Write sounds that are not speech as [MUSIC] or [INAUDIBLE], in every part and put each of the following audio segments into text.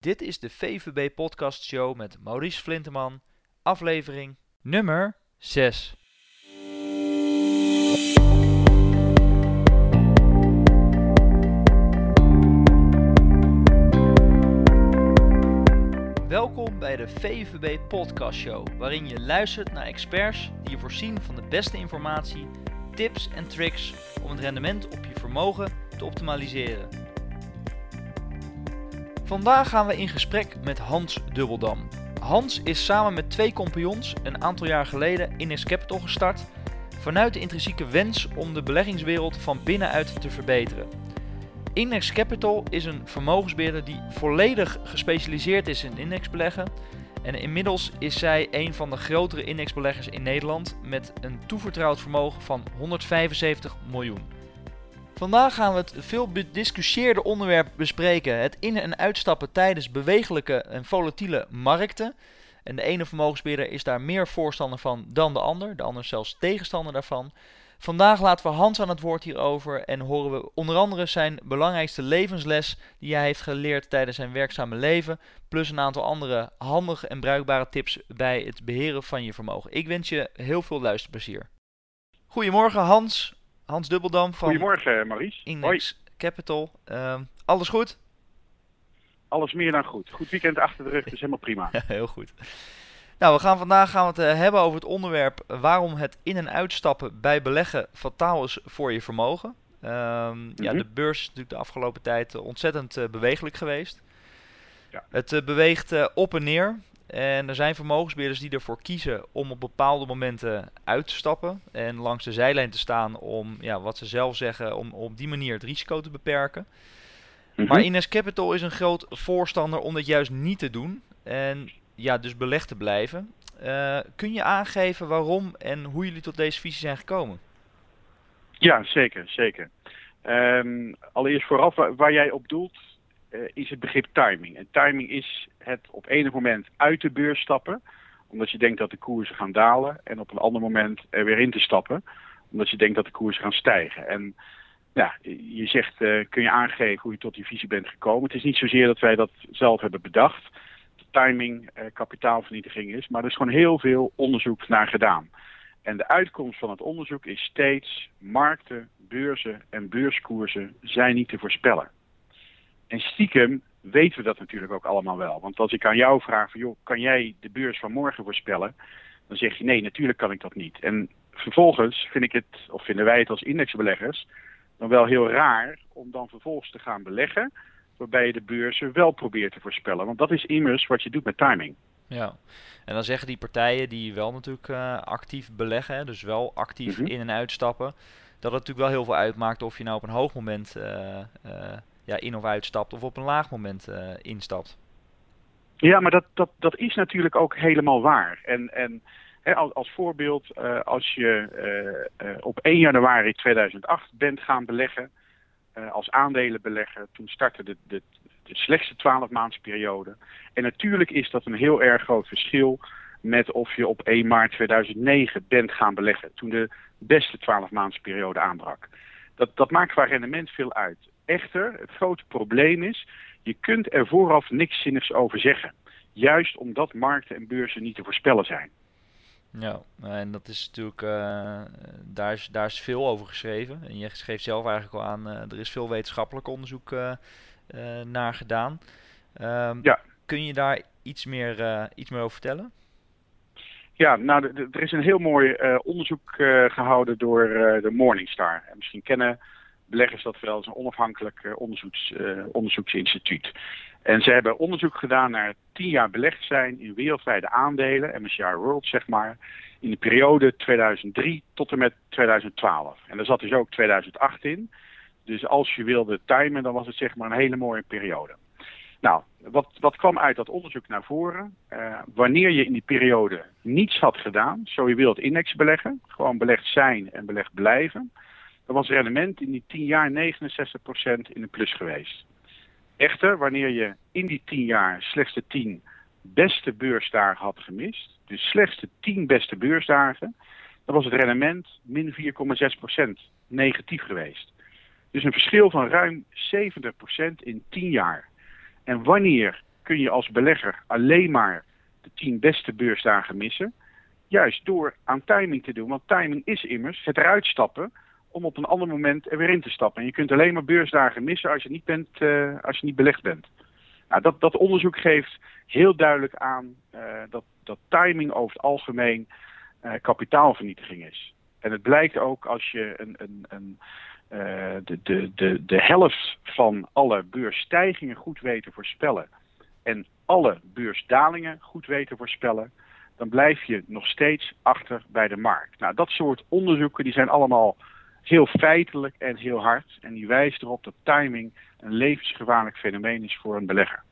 Dit is de VVB Podcast Show met Maurice Flinteman, aflevering nummer 6. Welkom bij de VVB Podcast Show, waarin je luistert naar experts die je voorzien van de beste informatie, tips en tricks om het rendement op je vermogen te optimaliseren. Vandaag gaan we in gesprek met Hans Dubbeldam. Hans is samen met twee compagnons een aantal jaar geleden Index Capital gestart vanuit de intrinsieke wens om de beleggingswereld van binnenuit te verbeteren. Index Capital is een vermogensbeheerder die volledig gespecialiseerd is in indexbeleggen. En inmiddels is zij een van de grotere indexbeleggers in Nederland met een toevertrouwd vermogen van 175 miljoen. Vandaag gaan we het veel bediscussieerde onderwerp bespreken: het in- en uitstappen tijdens bewegelijke en volatiele markten. En de ene vermogensbeheerder is daar meer voorstander van dan de ander, de ander zelfs tegenstander daarvan. Vandaag laten we Hans aan het woord hierover en horen we onder andere zijn belangrijkste levensles die hij heeft geleerd tijdens zijn werkzame leven, plus een aantal andere handige en bruikbare tips bij het beheren van je vermogen. Ik wens je heel veel luisterplezier. Goedemorgen Hans, Hans Dubbeldam van Goedemorgen, Maurice. Hoi. Index Capital. Ehm, alles goed? Alles meer dan goed. Goed weekend achter de rug, dus helemaal prima. [LAUGHS] Heel goed. Nou, we gaan vandaag gaan we het eh, hebben over het onderwerp waarom het in- en uitstappen bij beleggen fataal is voor je vermogen. Ehm, Ja, Mhm. de beurs is natuurlijk de afgelopen tijd eh, ontzettend eh, bewegelijk geweest. Ja. Het eh, beweegt eh, op en neer. En er zijn vermogensbeheerders die ervoor kiezen om op bepaalde momenten uit te stappen. En langs de zijlijn te staan om, ja, wat ze zelf zeggen, om op die manier het risico te beperken. Mhm. Maar Ines Capital is een groot voorstander om dit juist niet te doen. En ja, dus belegd te blijven. Eh, kun je aangeven waarom en hoe jullie tot deze visie zijn gekomen? Ja, zeker, zeker. Ehm, allereerst vooraf, waar, waar jij op doelt, eh, is het begrip timing. En timing is het op enig moment uit de beurs stappen, omdat je denkt dat de koersen gaan dalen. En op een ander moment er weer in te stappen, omdat je denkt dat de koersen gaan stijgen. En ja, je zegt, eh, kun je aangeven hoe je tot die visie bent gekomen. Het is niet zozeer dat wij dat zelf hebben bedacht. De timing eh, kapitaalvernietiging is, maar er is gewoon heel veel onderzoek naar gedaan. En de uitkomst van het onderzoek is steeds markten, beurzen en beurskoersen zijn niet te voorspellen. En stiekem weten we dat natuurlijk ook allemaal wel. Want als ik aan jou vraag van joh, kan jij de beurs van morgen voorspellen? Dan zeg je nee, natuurlijk kan ik dat niet. En vervolgens vind ik het, of vinden wij het als indexbeleggers, dan wel heel raar om dan vervolgens te gaan beleggen waarbij je de beurzen wel probeert te voorspellen. Want dat is immers wat je doet met timing. Ja, en dan zeggen die partijen die wel natuurlijk eh, actief beleggen, dus wel actief Mhm. in en uitstappen, dat het natuurlijk wel heel veel uitmaakt of je nou op een hoog moment eh, eh, ja, in of uitstapt of op een laag moment eh, instapt. Ja, maar dat, dat, dat is natuurlijk ook helemaal waar. En, en hè, als, als voorbeeld, eh, als je eh, op 1 januari 2008 bent gaan beleggen als aandelenbelegger, toen startte de, de, de slechtste 12 maandsperiode. En natuurlijk is dat een heel erg groot verschil met of je op 1 maart 2009 bent gaan beleggen, toen de beste 12 maandsperiode aanbrak. Dat, dat maakt qua rendement veel uit. Echter, het grote probleem is, je kunt er vooraf niks zinnigs over zeggen. Juist omdat markten en beurzen niet te voorspellen zijn. Ja, en dat is natuurlijk, eh, daar, is, daar is veel over geschreven. En je geeft zelf eigenlijk al aan, eh, er is veel wetenschappelijk onderzoek eh, naar gedaan. Ehm, Ja. Kun je daar iets meer, iets meer over vertellen? Ja, nou, er is een heel mooi onderzoek eh, gehouden door de Morningstar. En misschien kennen beleggers dat wel, het is een onafhankelijk eh, onderzoeks, eh, onderzoeksinstituut. En ze hebben onderzoek gedaan naar tien jaar belegd zijn in wereldwijde aandelen, MSCI World zeg maar, in de periode 2003 tot en met 2012. En daar zat dus ook 2008 in. Dus als je wilde timen, dan was het zeg maar een hele mooie periode. Nou, wat, wat kwam uit dat onderzoek naar voren? Eh, wanneer je in die periode niets had gedaan, zo je wilt index beleggen, gewoon belegd zijn en belegd blijven, dan was rendement in die 10 jaar 69% in de plus geweest. Echter, wanneer je in die 10 jaar slechts de 10 beste beursdagen had gemist, dus slechts de 10 beste beursdagen, dan was het rendement min 4,6% negatief geweest. Dus een verschil van ruim 70% in 10 jaar. En wanneer kun je als belegger alleen maar de tien beste beursdagen missen. Juist door aan timing te doen. Want timing is immers het eruit stappen om op een ander moment er weer in te stappen. En je kunt alleen maar beursdagen missen als je niet, bent, uh, als je niet belegd bent. Nou, dat, dat onderzoek geeft heel duidelijk aan uh, dat, dat timing over het algemeen uh, kapitaalvernietiging is. En het blijkt ook als je een, een, een, de, de, de, de helft van alle beursstijgingen goed weet te voorspellen en alle beursdalingen goed weet te voorspellen, dan blijf je nog steeds achter bij de markt. Nou, dat soort onderzoeken die zijn allemaal heel feitelijk en heel hard. En die wijst erop dat timing een levensgevaarlijk fenomeen is voor een belegger.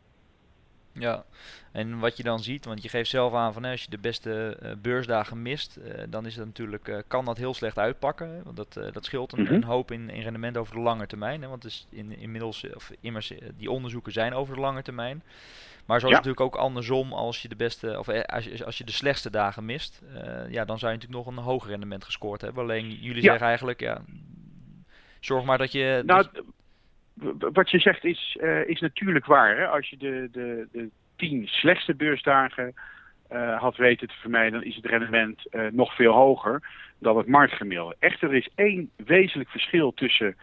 Ja, en wat je dan ziet, want je geeft zelf aan van als je de beste uh, beursdagen mist, uh, dan is dat natuurlijk, uh, kan dat heel slecht uitpakken. Hè? Want dat, dat scheelt een, mm -hmm. een, hoop in, in rendement over de lange termijn. Hè? Want dus in, inmiddels, of immers, die onderzoeken zijn over de lange termijn. Maar zo is ja. natuurlijk ook andersom als je de beste, of als je, als je de slechtste dagen mist, ja, dan zou je natuurlijk nog een hoger rendement gescoord hebben. Alleen jullie ja. zeggen eigenlijk, ja, zorg maar dat je. Nou, dat wat je zegt is, uh, is natuurlijk waar. Hè? Als je de, de, de tien slechtste beursdagen uh, had weten te vermijden, dan is het rendement nog veel hoger dan het marktgemiddelde. Echter, er is één wezenlijk verschil tussen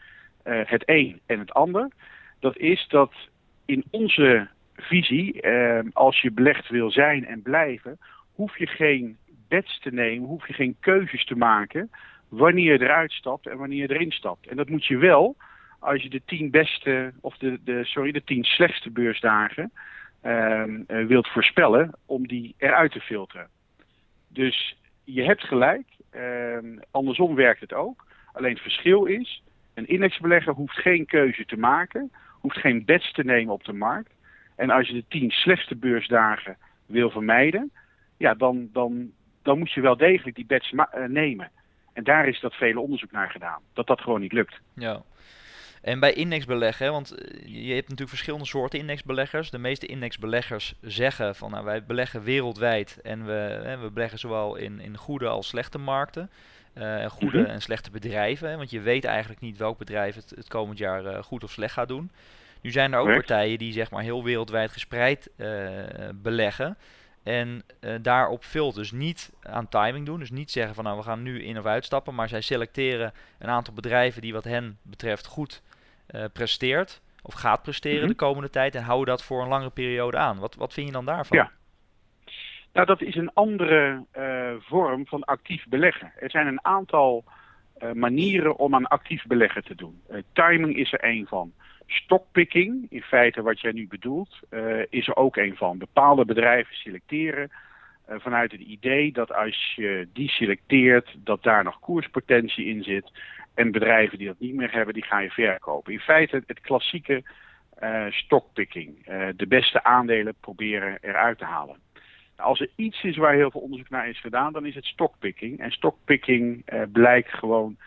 het een en het ander. Dat is dat in onze visie, als je belegd wil zijn en blijven, hoef je geen bets te nemen, hoef je geen keuzes te maken wanneer je eruit stapt en wanneer je erin stapt. En dat moet je wel als je de tien beste, of de, de, sorry, de tien slechtste beursdagen uh, wilt voorspellen om die eruit te filteren. Dus je hebt gelijk, uh, andersom werkt het ook. Alleen het verschil is, een indexbelegger hoeft geen keuze te maken, hoeft geen bets te nemen op de markt. En als je de tien slechtste beursdagen wil vermijden, ja, dan, dan, dan moet je wel degelijk die bets uh, nemen. En daar is dat vele onderzoek naar gedaan, dat dat gewoon niet lukt. Ja. En bij indexbeleggen, want eh, je hebt natuurlijk verschillende soorten indexbeleggers. De meeste indexbeleggers zeggen van nou, wij beleggen wereldwijd en we, hè, we beleggen zowel in, in goede als slechte markten. Uh, goede mm -hmm. en slechte bedrijven. Hè, want je weet eigenlijk niet welk bedrijf het, het komend jaar uh, goed of slecht gaat doen. Nu zijn er ook Correct. partijen die zeg maar heel wereldwijd gespreid uh, beleggen. En daarop veel dus niet aan timing doen. Dus niet zeggen van nou we gaan nu in of uitstappen. Maar zij selecteren een aantal bedrijven die wat hen betreft goed uh, presteert of gaat presteren mm -hmm. de komende tijd en houden dat voor een langere periode aan. Wat, wat vind je dan daarvan? Ja. Nou, dat is een andere uh, vorm van actief beleggen. Er zijn een aantal uh, manieren om aan actief beleggen te doen. timing is er een van. Stockpicking, in feite wat jij nu bedoelt, is er ook een van. Bepaalde bedrijven selecteren vanuit het idee dat als je die selecteert, dat daar nog koerspotentie in zit. En bedrijven die dat niet meer hebben, die ga je verkopen. In feite het klassieke uh, stockpicking. Uh, de beste aandelen proberen eruit te halen. Nou, als er iets is waar heel veel onderzoek naar is gedaan, dan is het stockpicking. En stockpicking blijkt gewoon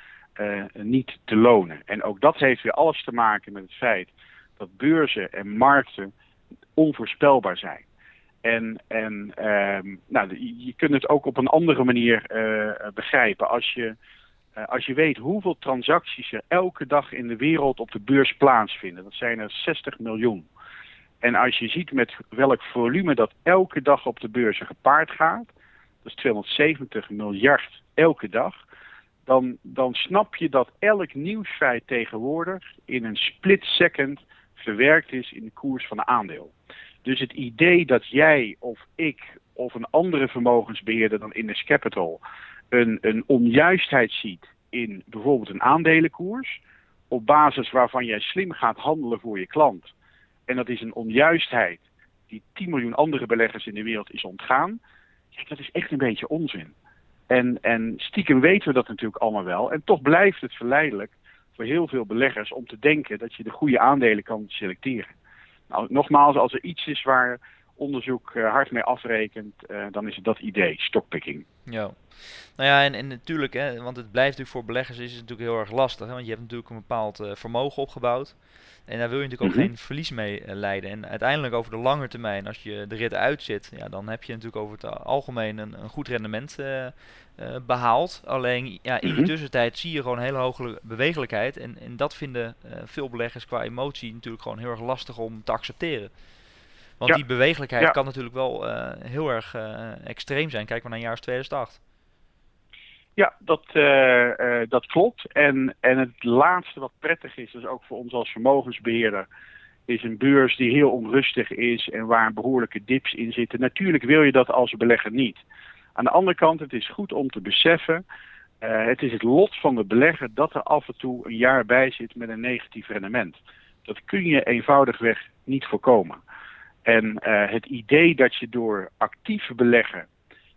niet te lonen. En ook dat heeft weer alles te maken met het feit dat beurzen en markten onvoorspelbaar zijn. En, en ehm, nou, je kunt het ook op een andere manier begrijpen. Als je uh, als je weet hoeveel transacties er elke dag in de wereld op de beurs plaatsvinden, dat zijn er 60 miljoen. En als je ziet met welk volume dat elke dag op de beurzen gepaard gaat, dat is 270 miljard elke dag, dan, dan snap je dat elk nieuwsfeit tegenwoordig in een split second verwerkt is in de koers van een aandeel. Dus het idee dat jij of ik of een andere vermogensbeheerder dan Index Capital een, een onjuistheid ziet in bijvoorbeeld een aandelenkoers, op basis waarvan jij slim gaat handelen voor je klant, en dat is een onjuistheid die 10 miljoen andere beleggers in de wereld is ontgaan, dat is echt een beetje onzin. En, en stiekem weten we dat natuurlijk allemaal wel. En toch blijft het verleidelijk voor heel veel beleggers om te denken dat je de goede aandelen kan selecteren. Nou, nogmaals, als er iets is waar onderzoek uh, hard mee afrekent, uh, dan is het dat idee, stockpicking. Ja. Nou ja, en, en natuurlijk, hè, want het blijft natuurlijk voor beleggers is het natuurlijk heel erg lastig. Hè, want je hebt natuurlijk een bepaald uh, vermogen opgebouwd. En daar wil je natuurlijk ook mm -hmm. geen verlies mee uh, leiden. En uiteindelijk over de lange termijn, als je de rit uitzit, ja, dan heb je natuurlijk over het algemeen een, een goed rendement uh, behaald. Alleen ja, in mm -hmm. die tussentijd zie je gewoon een hele hoge bewegelijkheid. En, en dat vinden veel beleggers qua emotie natuurlijk gewoon heel erg lastig om te accepteren. Want die bewegelijkheid kan natuurlijk wel heel erg extreem zijn. Kijk maar naar jaar 2008. Ja, dat, dat klopt. En, en het laatste wat prettig is, dus ook voor ons als vermogensbeheerder, is een beurs die heel onrustig is en waar behoorlijke dips in zitten. Natuurlijk wil je dat als belegger niet. Aan de andere kant, het is goed om te beseffen, uh, het is het lot van de belegger dat er af en toe een jaar bij zit met een negatief rendement. Dat kun je eenvoudigweg niet voorkomen. En uh, het idee dat je door actieve beleggen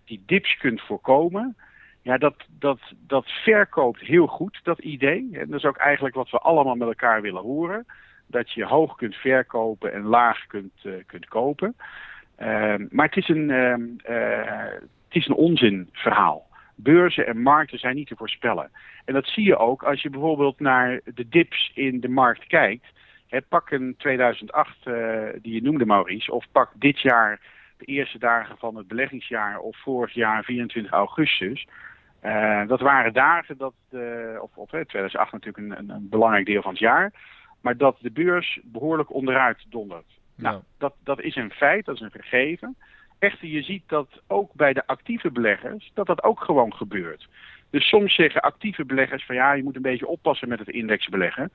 die dips kunt voorkomen, ja, dat, dat, dat verkoopt heel goed, dat idee. En dat is ook eigenlijk wat we allemaal met elkaar willen horen dat je hoog kunt verkopen en laag kunt, uh, kunt kopen. Uh, maar het is een, uh, het is een onzinverhaal. Beurzen en markten zijn niet te voorspellen. En dat zie je ook als je bijvoorbeeld naar de dips in de markt kijkt. He, pak een 2008 die je noemde Maurice, of pak dit jaar de eerste dagen van het beleggingsjaar of vorig jaar 24 augustus. Uh, dat waren dagen dat, uh, of, of 2008 natuurlijk een, een, belangrijk deel van het jaar, maar dat de beurs behoorlijk onderuit dondert. Nou, dat, dat is een feit, dat is een gegeven. Echter, je ziet dat ook bij de actieve beleggers, dat dat ook gewoon gebeurt. Dus soms zeggen actieve beleggers van ja, je moet een beetje oppassen met het indexbeleggen.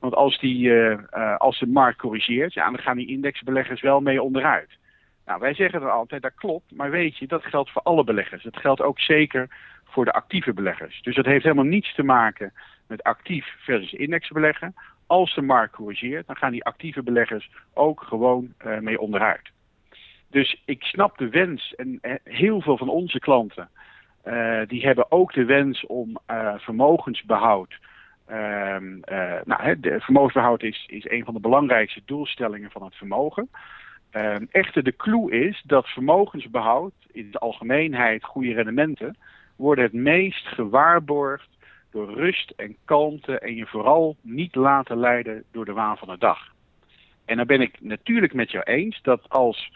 Want als, die, uh, uh, als de markt corrigeert, ja, dan gaan die indexbeleggers wel mee onderuit. Nou, wij zeggen dan altijd, dat klopt, maar weet je, dat geldt voor alle beleggers. Dat geldt ook zeker voor de actieve beleggers. Dus dat heeft helemaal niets te maken met actief versus indexbeleggen als de markt corrigeert, dan gaan die actieve beleggers ook gewoon uh, mee onderuit. Dus ik snap de wens en heel veel van onze klanten, die hebben ook de wens om vermogensbehoud. Ehm, nou, de vermogensbehoud is, is een van de belangrijkste doelstellingen van het vermogen. Ehm, echter, de clue is dat vermogensbehoud, in de algemeenheid goede rendementen, worden het meest gewaarborgd door rust en kalmte en je vooral niet laten leiden door de waan van de dag. En dan ben ik natuurlijk met jou eens dat als,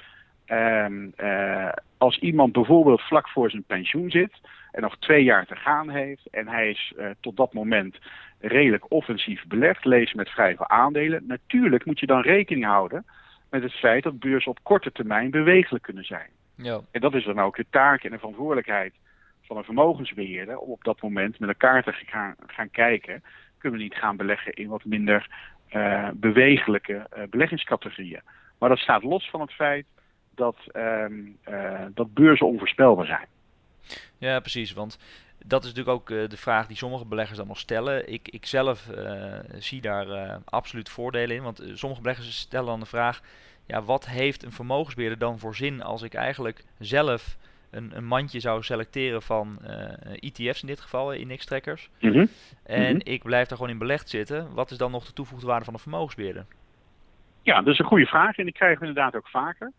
um, uh, als iemand bijvoorbeeld vlak voor zijn pensioen zit en nog twee jaar te gaan heeft en hij is uh, tot dat moment redelijk offensief belegd, lees met vrij veel aandelen, natuurlijk moet je dan rekening houden met het feit dat beurzen op korte termijn bewegelijk kunnen zijn. Ja. En dat is dan ook de taak en de verantwoordelijkheid van een vermogensbeheerder om op dat moment met elkaar te gaan, gaan kijken. Kunnen we niet gaan beleggen in wat minder uh, bewegelijke uh, beleggingscategorieën. Maar dat staat los van het feit dat, um, uh, dat beurzen onvoorspelbaar zijn. Ja, precies. Want dat is natuurlijk ook de vraag die sommige beleggers dan nog stellen. Ik, ik zelf zie daar absoluut voordelen in. Want sommige beleggers stellen dan de vraag: ja, wat heeft een vermogensbeheerder dan voor zin als ik eigenlijk zelf een, een mandje zou selecteren van ETF's eh, e in dit geval, index-trekkers. Mm En mhm. ik blijf daar gewoon in belegd zitten. Wat is dan nog de toegevoegde waarde van een vermogensbeheerder? Ja, dat is een goede vraag en die krijgen we inderdaad ook vaker.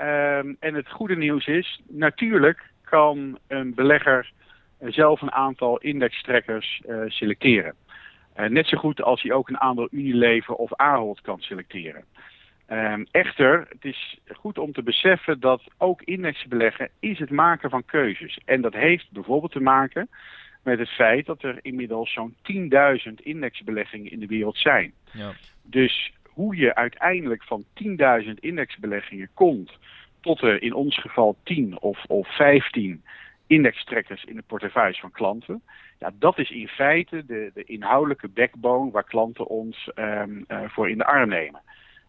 Um, en het goede nieuws is, natuurlijk kan een belegger zelf een aantal indextrekkers uh, selecteren. Uh, net zo goed als hij ook een aantal Unilever of Ahold kan selecteren. Um, echter, het is goed om te beseffen dat ook indexbeleggen is het maken van keuzes. En dat heeft bijvoorbeeld te maken met het feit dat er inmiddels zo'n 10.000 indexbeleggingen in de wereld zijn. Ja. Dus hoe je uiteindelijk van 10.000 indexbeleggingen komt tot er in ons geval 10 of, of 15 indextrekkers in de portefeuilles van klanten. Ja, dat is in feite de, de inhoudelijke backbone waar klanten ons um, uh, voor in de arm nemen.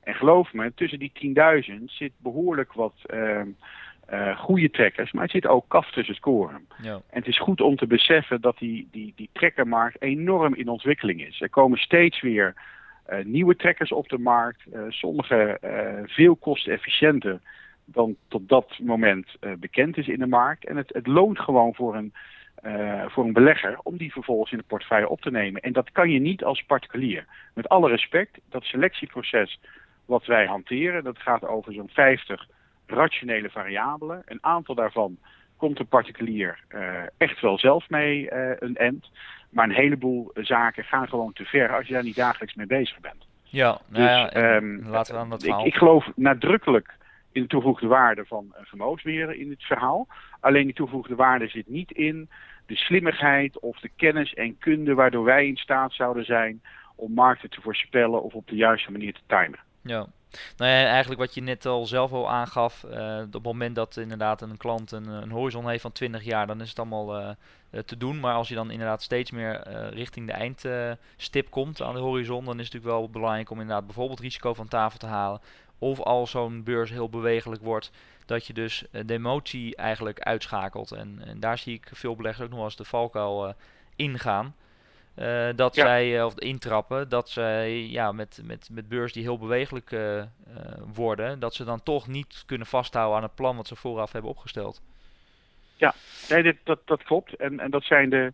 En geloof me, tussen die 10.000 zit behoorlijk wat uh, goede trekkers, maar het zit ook kaf tussen het koren. Ja. En het is goed om te beseffen dat die, die, die trekkermarkt enorm in ontwikkeling is. Er komen steeds weer nieuwe trekkers op de markt, uh, sommige veel kostenefficiënter dan tot dat moment bekend is in de markt. En het, het loont gewoon voor een, voor een belegger om die vervolgens in de portefeuille op te nemen. En dat kan je niet als particulier. Met alle respect, dat selectieproces wat wij hanteren. Dat gaat over zo'n 50 rationele variabelen. Een aantal daarvan komt een particulier uh, echt wel zelf mee uh, een end. Maar een heleboel zaken gaan gewoon te ver als je daar niet dagelijks mee bezig bent. Ja, nou ja dus, um, laten we aan dat ik, ik, geloof nadrukkelijk in de toegevoegde waarde van vermogensbeheer in het verhaal. Alleen die toegevoegde waarde zit niet in de slimmigheid of de kennis en kunde waardoor wij in staat zouden zijn om markten te voorspellen of op de juiste manier te timen. Ja, nou ja, eigenlijk wat je net al zelf al aangaf, uh, op het moment dat inderdaad een klant een, een, horizon heeft van 20 jaar, dan is het allemaal uh, te doen. Maar als je dan inderdaad steeds meer richting de eindstip komt aan de horizon, dan is het natuurlijk wel belangrijk om inderdaad bijvoorbeeld risico van tafel te halen. Of als zo'n beurs heel bewegelijk wordt, dat je dus de emotie eigenlijk uitschakelt. En, en, daar zie ik veel beleggers ook nog als de valkuil ingaan. Uh, dat zij, uh, of intrappen, dat zij ja, met, met, met beurs die heel bewegelijk uh, worden, dat ze dan toch niet kunnen vasthouden aan het plan wat ze vooraf hebben opgesteld. Ja, nee, dit, dat, dat klopt. En, en dat zijn de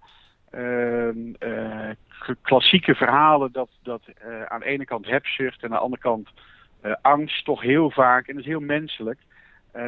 ehm, klassieke verhalen dat, dat aan de ene kant hebzucht en aan de andere kant angst toch heel vaak, en dat is heel menselijk,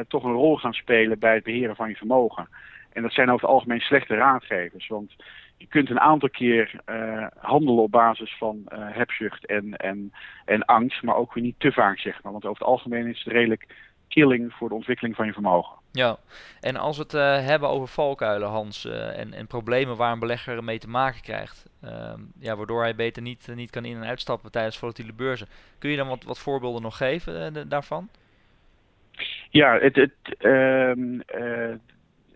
toch een rol gaan spelen bij het beheren van je vermogen. En dat zijn over het algemeen slechte raadgevers. Want je kunt een aantal keer uh, handelen op basis van uh, hebzucht en, en, en angst, maar ook weer niet te vaak, zeg maar. Want over het algemeen is het redelijk killing voor de ontwikkeling van je vermogen. Ja, en als we het uh, hebben over valkuilen, Hans, en, en problemen waar een belegger mee te maken krijgt, ehm, ja, waardoor hij beter niet, niet kan in- en uitstappen tijdens volatiele beurzen. Kun je dan wat, wat voorbeelden nog geven daarvan? Ja, het, het, ehm,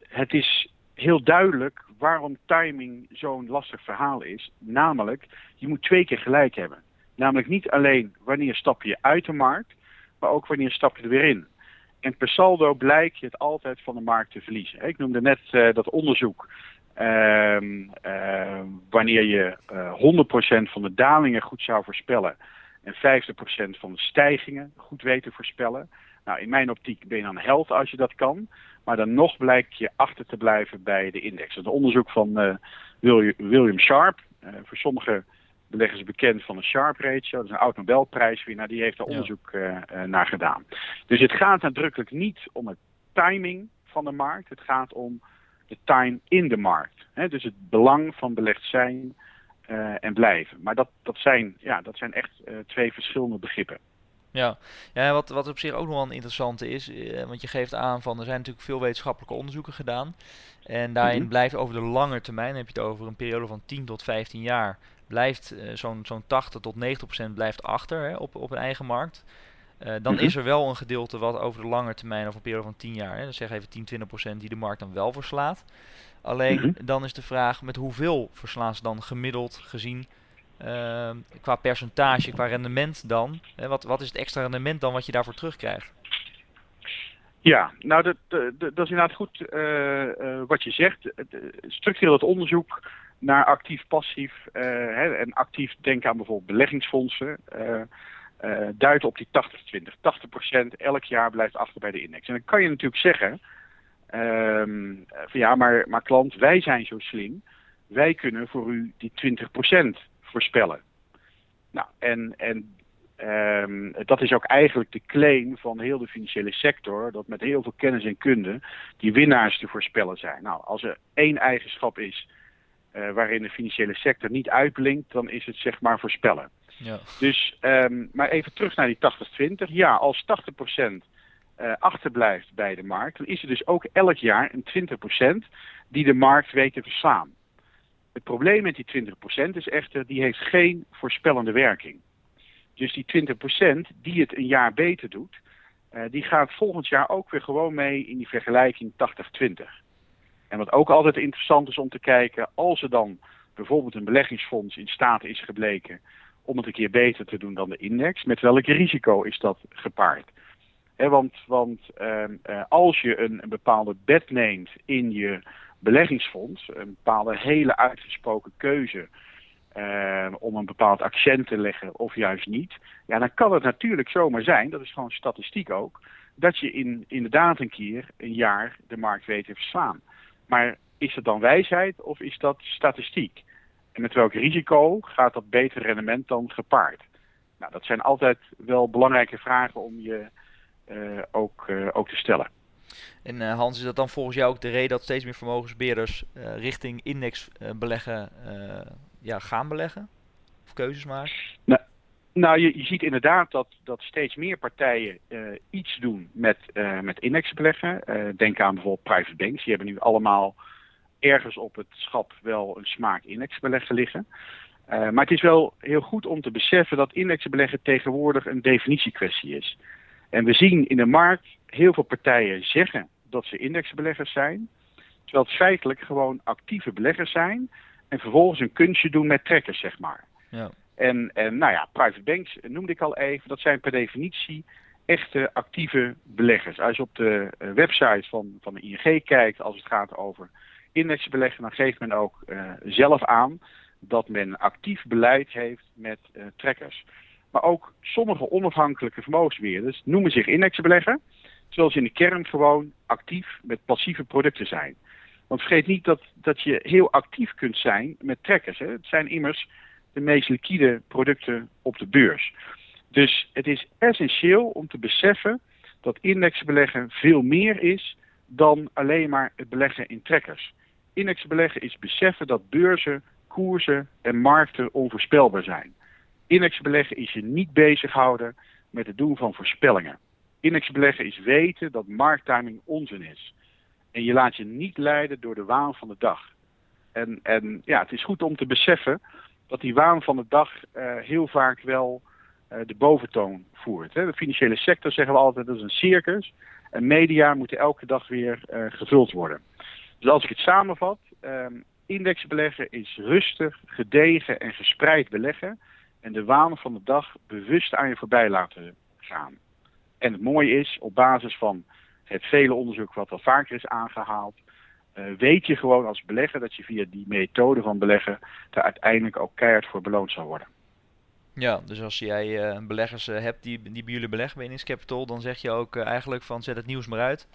het is heel duidelijk waarom timing zo'n lastig verhaal is. Namelijk, je moet twee keer gelijk hebben. Namelijk niet alleen wanneer stap je uit de markt, maar ook wanneer stap je er weer in. En per saldo blijkt je het altijd van de markt te verliezen. Ik noemde net uh, dat onderzoek. Uh, uh, wanneer je 100% eh, van de dalingen goed zou voorspellen en 50% van de stijgingen goed weten voorspellen. Nou, in mijn optiek ben je dan held als je dat kan. Maar dan nog blijkt je achter te blijven bij de index. Een onderzoek van uh, William Sharp. Uh, voor sommige beleggers bekend van de Sharp ratio. Dat is een oud Nobelprijswinnaar. Die heeft daar onderzoek uh, naar gedaan. Dus het gaat nadrukkelijk niet om het timing van de markt. Het gaat om de time in de markt. Hè? Dus het belang van belegd zijn en blijven. Maar dat, dat, zijn, ja, dat zijn echt twee verschillende begrippen. Ja, ja wat, wat op zich ook nog wel een interessante is, eh, want je geeft aan van er zijn natuurlijk veel wetenschappelijke onderzoeken gedaan. En daarin mm blijft over de lange termijn, heb je het over een periode van 10 tot 15 jaar, blijft uh, zo'n zo'n 80 tot 90 procent blijft achter hè, op, op een eigen markt. Uh, dan mhm. is er wel een gedeelte wat over de lange termijn, of een periode van 10 jaar, hè, dus zeg even 10, 20 procent, die de markt dan wel verslaat. Alleen mhm. dan is de vraag met hoeveel verslaan ze dan gemiddeld gezien uh, qua percentage, qua rendement dan? Hè, wat, wat is het extra rendement dan wat je daarvoor terugkrijgt? Ja, nou dat, dat, dat is inderdaad goed uh, uh, wat je zegt. Structureel het onderzoek naar actief-passief uh, en actief denken aan bijvoorbeeld beleggingsfondsen duidt op die 80-20. 80%, elk jaar blijft achter bij de index. En dan kan je natuurlijk zeggen, ehm, van ja, maar, maar klant, wij zijn zo slim. Wij kunnen voor u die 20% voorspellen. Nou, en, en um, dat is ook eigenlijk de claim van heel de financiële sector, dat met heel veel kennis en kunde die winnaars te voorspellen zijn. Nou, als er één eigenschap is uh, waarin de financiële sector niet uitblinkt, dan is het zeg maar voorspellen. Ja. Dus, um, maar even terug naar die 80-20. Ja, als 80% uh, eh, achterblijft bij de markt, dan is er dus ook elk jaar een 20% die de markt weet te verslaan. Het probleem met die 20% is echter, die heeft geen voorspellende werking. Dus die 20% die het een jaar beter doet, uh, die gaat volgend jaar ook weer gewoon mee in die vergelijking 80-20. En wat ook altijd interessant is om te kijken, als er dan bijvoorbeeld een beleggingsfonds in staat is gebleken om het een keer beter te doen dan de index, met welk risico is dat gepaard? Want want uh, uh, als je een, een bepaalde bet neemt in je beleggingsfonds, een bepaalde hele uitgesproken keuze uh, om een bepaald accent te leggen of juist niet, ja, dan kan het natuurlijk zomaar zijn, dat is gewoon statistiek ook, dat je in, inderdaad een keer een jaar de markt weet te verslaan. Maar is dat dan wijsheid of is dat statistiek? En met welk risico gaat dat beter rendement dan gepaard? Nou, dat zijn altijd wel belangrijke vragen om je uh, ook, uh, ook te stellen. En uh, Hans, is dat dan volgens jou ook de reden dat steeds meer vermogensbeheerders uh, richting index uh, beleggen ja, gaan beleggen? Of keuzes maken? Nou, nou je, je ziet inderdaad dat, dat steeds meer partijen iets doen met, met index beleggen. denk aan bijvoorbeeld private banks. Die hebben nu allemaal ergens op het schap wel een smaak index beleggen liggen. maar het is wel heel goed om te beseffen dat indexbeleggen tegenwoordig een definitiekwestie is. En we zien in de markt heel veel partijen zeggen dat ze indexbeleggers zijn, terwijl het feitelijk gewoon actieve beleggers zijn en vervolgens een kunstje doen met trekkers, zeg maar. Ja. En, en nou ja, private banks noemde ik al even, dat zijn per definitie echte actieve beleggers. Als je op de uh, website van, van de ING kijkt, als het gaat over indexbeleggen, dan geeft men ook uh, zelf aan dat men actief beleid heeft met uh, trekkers. Maar ook sommige onafhankelijke vermogensbeheerders noemen zich indexbelegger, terwijl ze in de kern gewoon actief met passieve producten zijn. Want vergeet niet dat, dat je heel actief kunt zijn met trekkers. Het zijn immers de meest liquide producten op de beurs. Dus het is essentieel om te beseffen dat indexbeleggen veel meer is dan alleen maar het beleggen in trekkers. Indexbeleggen is beseffen dat beurzen, koersen en markten onvoorspelbaar zijn. Indexbeleggen is je niet bezighouden met het doen van voorspellingen. Indexbeleggen is weten dat markttiming onzin is. En je laat je niet leiden door de waan van de dag. En, en ja, het is goed om te beseffen dat die waan van de dag uh, heel vaak wel uh, de boventoon voert. Hè. De financiële sector zeggen we altijd dat is een circus. En media moeten elke dag weer uh, gevuld worden. Dus als ik het samenvat, um, indexbeleggen is rustig, gedegen en gespreid beleggen. En de waan van de dag bewust aan je voorbij laten gaan. En het mooie is, op basis van het vele onderzoek wat al vaker is aangehaald, uh, weet je gewoon als belegger dat je via die methode van beleggen daar uiteindelijk ook keihard voor beloond zal worden. Ja, dus als jij uh, beleggers uh, hebt die, die bij jullie beleggen bij Innis Capital, dan zeg je ook eigenlijk van zet het nieuws maar uit.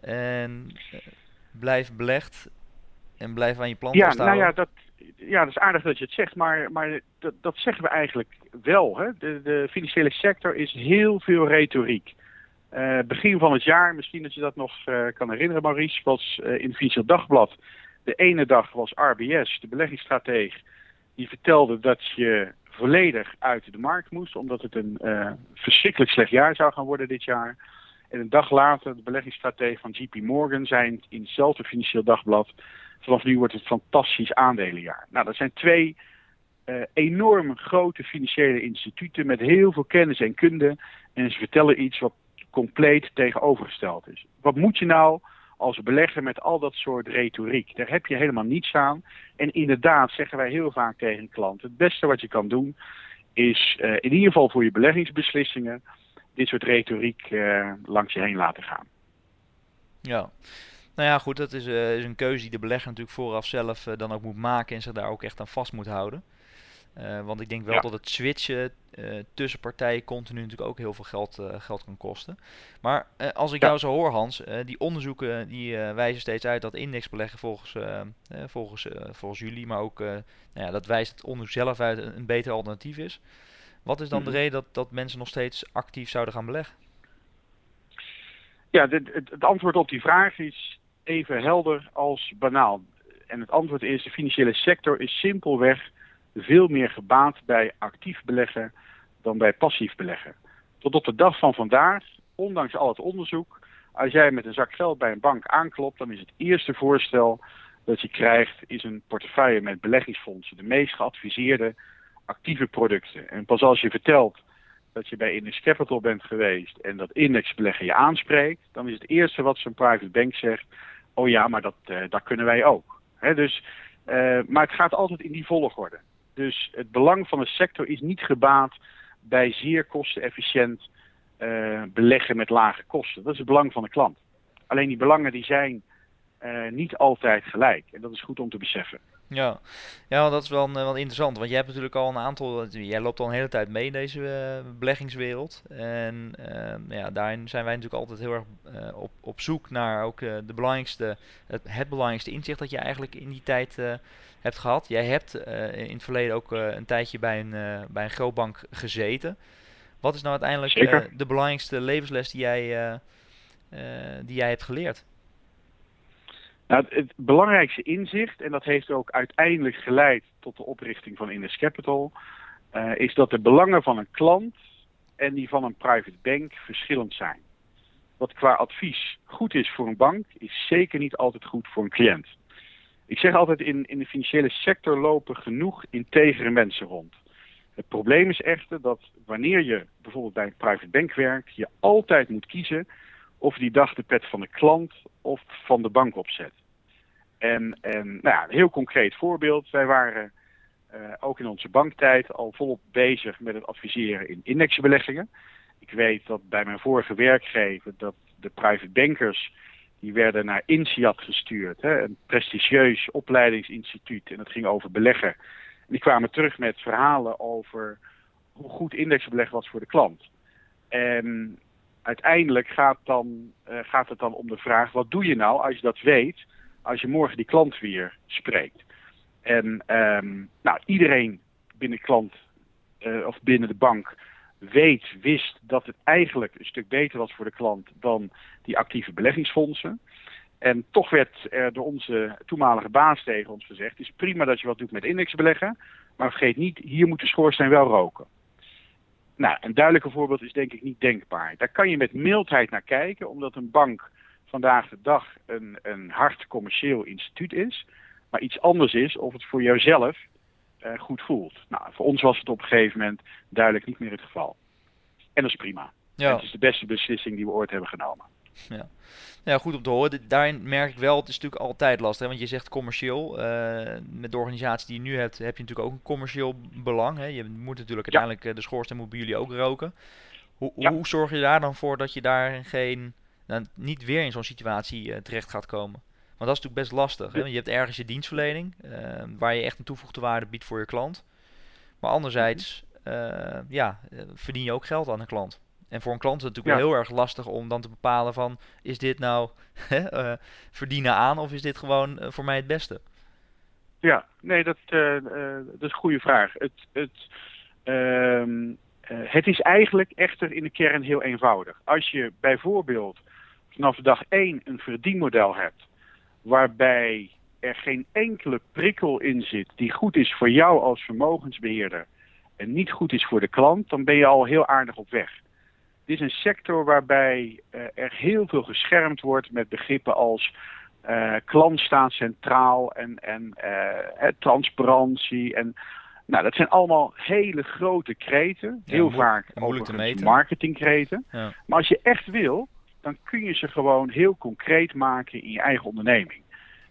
En blijf belegd en blijf aan je plan ja, Nou ja, dat, ja, dat is aardig dat je het zegt, maar, maar dat, dat zeggen we eigenlijk wel. Hè? De, de financiële sector is heel veel retoriek. Uh, begin van het jaar, misschien dat je dat nog uh, kan herinneren, Maurice, was uh, in het Financieel Dagblad. De ene dag was RBS, de beleggingsstrateeg, die vertelde dat je volledig uit de markt moest, omdat het een verschrikkelijk slecht jaar zou gaan worden dit jaar. En een dag later, de beleggingsstrateeg van JP Morgan zei in hetzelfde Financieel Dagblad, vanaf nu wordt het fantastisch aandelenjaar. Nou, dat zijn twee enorm grote financiële instituten met heel veel kennis en kunde. En ze vertellen iets wat compleet tegenovergesteld is. Wat moet je nou als belegger met al dat soort retoriek? Daar heb je helemaal niets aan. En inderdaad zeggen wij heel vaak tegen klanten: het beste wat je kan doen is uh, in ieder geval voor je beleggingsbeslissingen dit soort retoriek uh, langs je heen laten gaan. Ja. Nou ja, goed, dat is, uh, is, een keuze die de belegger natuurlijk vooraf zelf dan ook moet maken en zich daar ook echt aan vast moet houden. Uh, want ik denk wel dat het switchen tussen partijen continu natuurlijk ook heel veel geld, geld kan kosten. Maar als ik ja. jou zo hoor, Hans, die onderzoeken die wijzen steeds uit dat indexbeleggen volgens, volgens, volgens jullie, maar ook nou ja, dat wijst het onderzoek zelf uit een, een beter alternatief is. Wat is dan de reden dat, dat mensen nog steeds actief zouden gaan beleggen? Ja, het, het, het antwoord op die vraag is even helder als banaal. En het antwoord is: de financiële sector is simpelweg veel meer gebaat bij actief beleggen dan bij passief beleggen. Tot op de dag van vandaag, ondanks al het onderzoek, als jij met een zak geld bij een bank aanklopt, dan is het eerste voorstel dat je krijgt is een portefeuille met beleggingsfondsen, de meest geadviseerde actieve producten. En pas als je vertelt dat je bij Index Capital bent geweest en dat indexbeleggen je aanspreekt, dan is het eerste wat zo'n private bank zegt, oh ja, maar dat, uh, kunnen wij ook. dus, uh, maar het gaat altijd in die volgorde. Dus het belang van de sector is niet gebaat bij zeer kostenefficiënt uh, beleggen met lage kosten. Dat is het belang van de klant. Alleen die belangen die zijn niet altijd gelijk. En dat is goed om te beseffen. Ja, ja dat is wel, wel interessant. Want jij hebt natuurlijk al een aantal. Jij loopt al een hele tijd mee in deze uh, beleggingswereld. En uh, ja, daarin zijn wij natuurlijk altijd heel erg uh, op, op zoek naar ook de belangrijkste, het, het, belangrijkste inzicht dat je eigenlijk in die tijd hebt gehad. Jij hebt in het verleden ook een tijdje bij een, bij een grootbank gezeten. Wat is nou uiteindelijk de belangrijkste levensles die jij, die jij hebt geleerd? Nou, het belangrijkste inzicht, en dat heeft ook uiteindelijk geleid tot de oprichting van Indes Capital, uh, is dat de belangen van een klant en die van een private bank verschillend zijn. Wat qua advies goed is voor een bank, is zeker niet altijd goed voor een cliënt. Ik zeg altijd, in, in de financiële sector lopen genoeg integere mensen rond. Het probleem is echter dat wanneer je bijvoorbeeld bij een private bank werkt, je altijd moet kiezen of die dag de pet van de klant of van de bank opzet. En, nou ja, een heel concreet voorbeeld. Wij waren uh, ook in onze banktijd al volop bezig met het adviseren in indexbeleggingen. Ik weet dat bij mijn vorige werkgever dat de private bankers die werden naar INSEAD gestuurd, hè, een prestigieus opleidingsinstituut. En dat ging over beleggen. En die kwamen terug met verhalen over hoe goed indexbeleg was voor de klant. En uiteindelijk gaat, dan, uh, gaat het dan om de vraag: wat doe je nou als je dat weet, als je morgen die klant weer spreekt? En um, nou, iedereen binnen klant uh, of binnen de bank weet, wist dat het eigenlijk een stuk beter was voor de klant dan die actieve beleggingsfondsen. En toch werd er door onze toenmalige baas tegen ons gezegd: het is prima dat je wat doet met indexbeleggen, maar vergeet niet, hier moet de schoorsteen wel roken. Nou, een duidelijke voorbeeld is denk ik niet denkbaar. Daar kan je met mildheid naar kijken, omdat een bank vandaag de dag een, een hard commercieel instituut is. Maar iets anders is of het voor jouzelf uh, goed voelt. Nou, voor ons was het op een gegeven moment duidelijk niet meer het geval. En dat is prima. Ja. Het is de beste beslissing die we ooit hebben genomen. Ja. ja, goed om te horen. Daarin merk ik wel, het is natuurlijk altijd lastig. Hè? Want je zegt commercieel. Uh, met de organisatie die je nu hebt, heb je natuurlijk ook een commercieel belang. Hè? Je moet natuurlijk uiteindelijk ja. de schoorsteen moet bij jullie ook roken. Hoe, ja. hoe zorg je daar dan voor dat je daar geen, nou, niet weer in zo'n situatie uh, terecht gaat komen? Want dat is natuurlijk best lastig. Hè? Want je hebt ergens je dienstverlening, uh, waar je echt een toevoegde waarde biedt voor je klant. Maar anderzijds, uh, ja, verdien je ook geld aan een klant. En voor een klant is het natuurlijk ja. heel erg lastig om dan te bepalen van, is dit nou [LAUGHS] uh, verdienen aan of is dit gewoon voor mij het beste? Ja, nee, dat, dat is een goede vraag. Het, het, ehm, het is eigenlijk echter in de kern heel eenvoudig. Als je bijvoorbeeld vanaf dag 1 een verdienmodel hebt waarbij er geen enkele prikkel in zit die goed is voor jou als vermogensbeheerder en niet goed is voor de klant, dan ben je al heel aardig op weg. Dit is een sector waarbij uh, er heel veel geschermd wordt met begrippen als uh, klant staat centraal en, en uh, transparantie. En, nou, dat zijn allemaal hele grote kreten, heel ja, vaak moeilijk te meten. marketingkreten. Ja. Maar als je echt wil, dan kun je ze gewoon heel concreet maken in je eigen onderneming.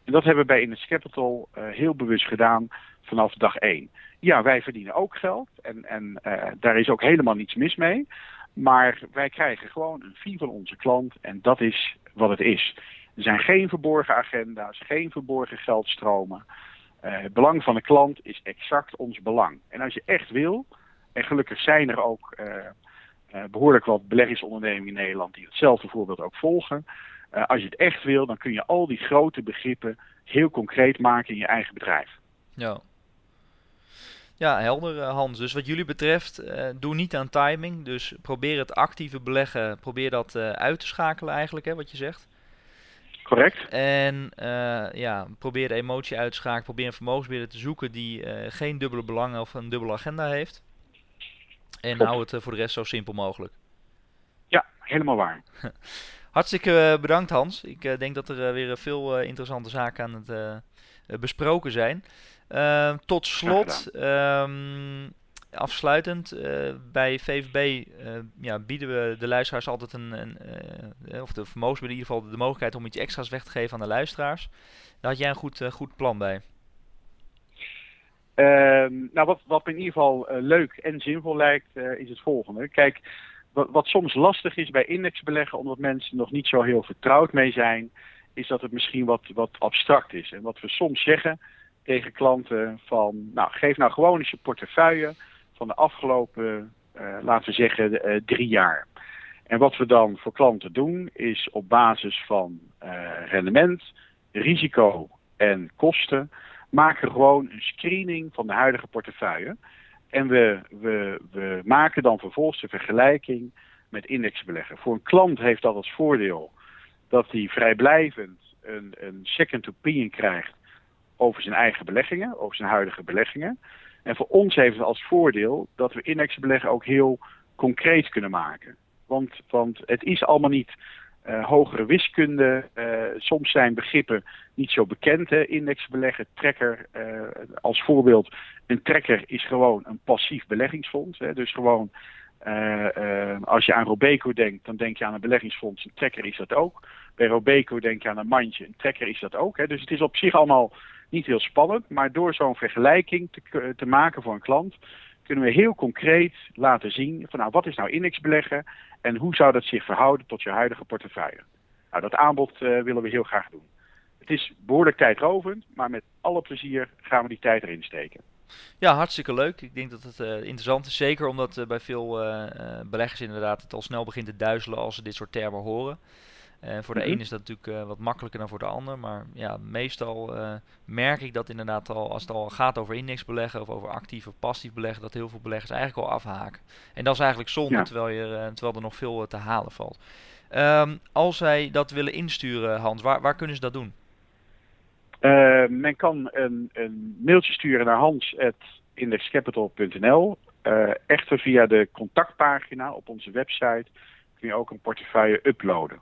En dat hebben we bij Innes Capital uh, heel bewust gedaan vanaf dag 1. Ja, wij verdienen ook geld en, en uh, daar is ook helemaal niets mis mee. Maar wij krijgen gewoon een fee van onze klant en dat is wat het is. Er zijn geen verborgen agenda's, geen verborgen geldstromen. Uh, het belang van de klant is exact ons belang. En als je echt wil, en gelukkig zijn er ook behoorlijk wat beleggingsondernemingen in Nederland die hetzelfde voorbeeld ook volgen. Uh, als je het echt wil, dan kun je al die grote begrippen heel concreet maken in je eigen bedrijf. Ja. Ja, helder Hans. Dus wat jullie betreft, uh, doe niet aan timing. Dus probeer het actieve beleggen, probeer dat uit te schakelen eigenlijk, hè, wat je zegt. Correct. En ja, probeer de emotie uit te schakelen. Probeer een vermogensbeheerder te zoeken die geen dubbele belangen of een dubbele agenda heeft. En Top. hou het uh, voor de rest zo simpel mogelijk. Ja, helemaal waar. [LAUGHS] Hartstikke uh, bedankt Hans. Ik uh, denk dat er weer veel interessante zaken aan het besproken zijn. Ehm, tot slot, um, afsluitend, bij VVB ja, bieden we de luisteraars altijd een, een of de vermogensbeheerder in ieder geval de mogelijkheid om iets extra's weg te geven aan de luisteraars. Daar had jij een goed, goed plan bij. Uh, nou, wat, wat me in ieder geval uh, leuk en zinvol lijkt, uh, is het volgende. Kijk, wat, wat, soms lastig is bij indexbeleggen, omdat mensen nog niet zo heel vertrouwd mee zijn, is dat het misschien wat, wat abstract is. En wat we soms zeggen tegen klanten van, nou, geef nou gewoon eens je portefeuille van de afgelopen, eh, laten we zeggen, drie jaar. En wat we dan voor klanten doen, is op basis van rendement, risico en kosten maken gewoon een screening van de huidige portefeuille. En we, we, we maken dan vervolgens de vergelijking met indexbeleggen. Voor een klant heeft dat als voordeel dat hij vrijblijvend een, een second opinion krijgt over zijn eigen beleggingen, over zijn huidige beleggingen. En voor ons heeft het als voordeel dat we indexbeleggen ook heel concreet kunnen maken. Want, want het is allemaal niet eh, hogere wiskunde. Eh, soms zijn begrippen niet zo bekend. Hè? Indexbeleggen, trekker. Eh, als voorbeeld, een trekker is gewoon een passief beleggingsfonds. Hè? Dus gewoon, als je aan Robeco denkt, dan denk je aan een beleggingsfonds. Een trekker is dat ook. Bij Robeco denk je aan een mandje. Een trekker is dat ook. Hè? Dus het is op zich allemaal niet heel spannend. Maar door zo'n vergelijking te, te maken voor een klant kunnen we heel concreet laten zien van nou, wat is nou indexbeleggen en hoe zou dat zich verhouden tot je huidige portefeuille. Nou, dat aanbod uh, willen we heel graag doen. Het is behoorlijk tijdrovend, maar met alle plezier gaan we die tijd erin steken. Ja, hartstikke leuk. Ik denk dat het uh, interessant is. Zeker omdat uh, bij veel beleggers inderdaad het al snel begint te duizelen als ze dit soort termen horen. Uh, voor de mm een is dat natuurlijk uh, wat makkelijker dan voor de ander. Maar ja, meestal uh, merk ik dat inderdaad al, als het al gaat over indexbeleggen of over actief of passief beleggen, dat heel veel beleggers eigenlijk al afhaken. En dat is eigenlijk zonde, ja. terwijl, je, terwijl er nog veel te halen valt. Um, als zij dat willen insturen, Hans, waar, waar kunnen ze dat doen? men kan een, een, mailtje sturen naar hans.indexcapital.nl. echter via de contactpagina op onze website kun je ook een portefeuille uploaden.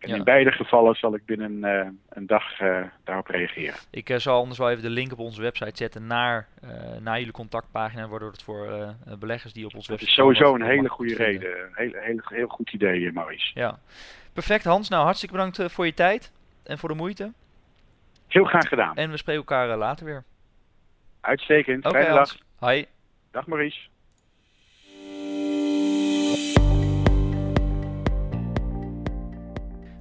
En in beide gevallen zal ik binnen uh, een dag uh, daarop reageren. Ik uh, zal anders wel even de link op onze website zetten naar, naar jullie contactpagina, waardoor het voor beleggers die op onze website... Dat is sowieso een hele goede reden. Een heel, heel, heel goed idee, Maurice. Ja, perfect Hans. Nou, hartstikke bedankt voor je tijd en voor de moeite. Heel graag gedaan. En we spreken elkaar later weer. Uitstekend. Okay, Fijne dag. Hoi. Dag Maurice.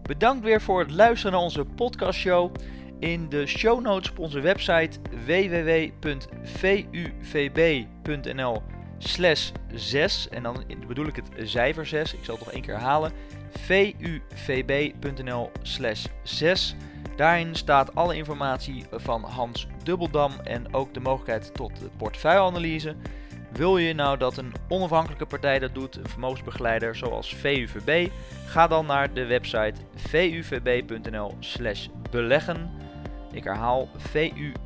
Bedankt weer voor het luisteren naar onze podcastshow. In de show notes op onze website www.vuvb.nl slash 6 en dan bedoel ik het cijfer 6, ik zal het nog één keer herhalen vuvb.nl slash 6 Daarin staat alle informatie van Hans Dubbeldam en ook de mogelijkheid tot de portefeuilleanalyse. Wil je nou dat een onafhankelijke partij dat doet, een vermogensbegeleider zoals VUVB? Ga dan naar de website vuvb.nl/slash beleggen. Ik herhaal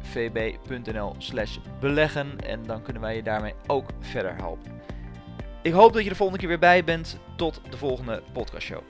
vuvb.nl/slash beleggen en dan kunnen wij je daarmee ook verder helpen. Ik hoop dat je de volgende keer weer bij bent. Tot de volgende podcastshow.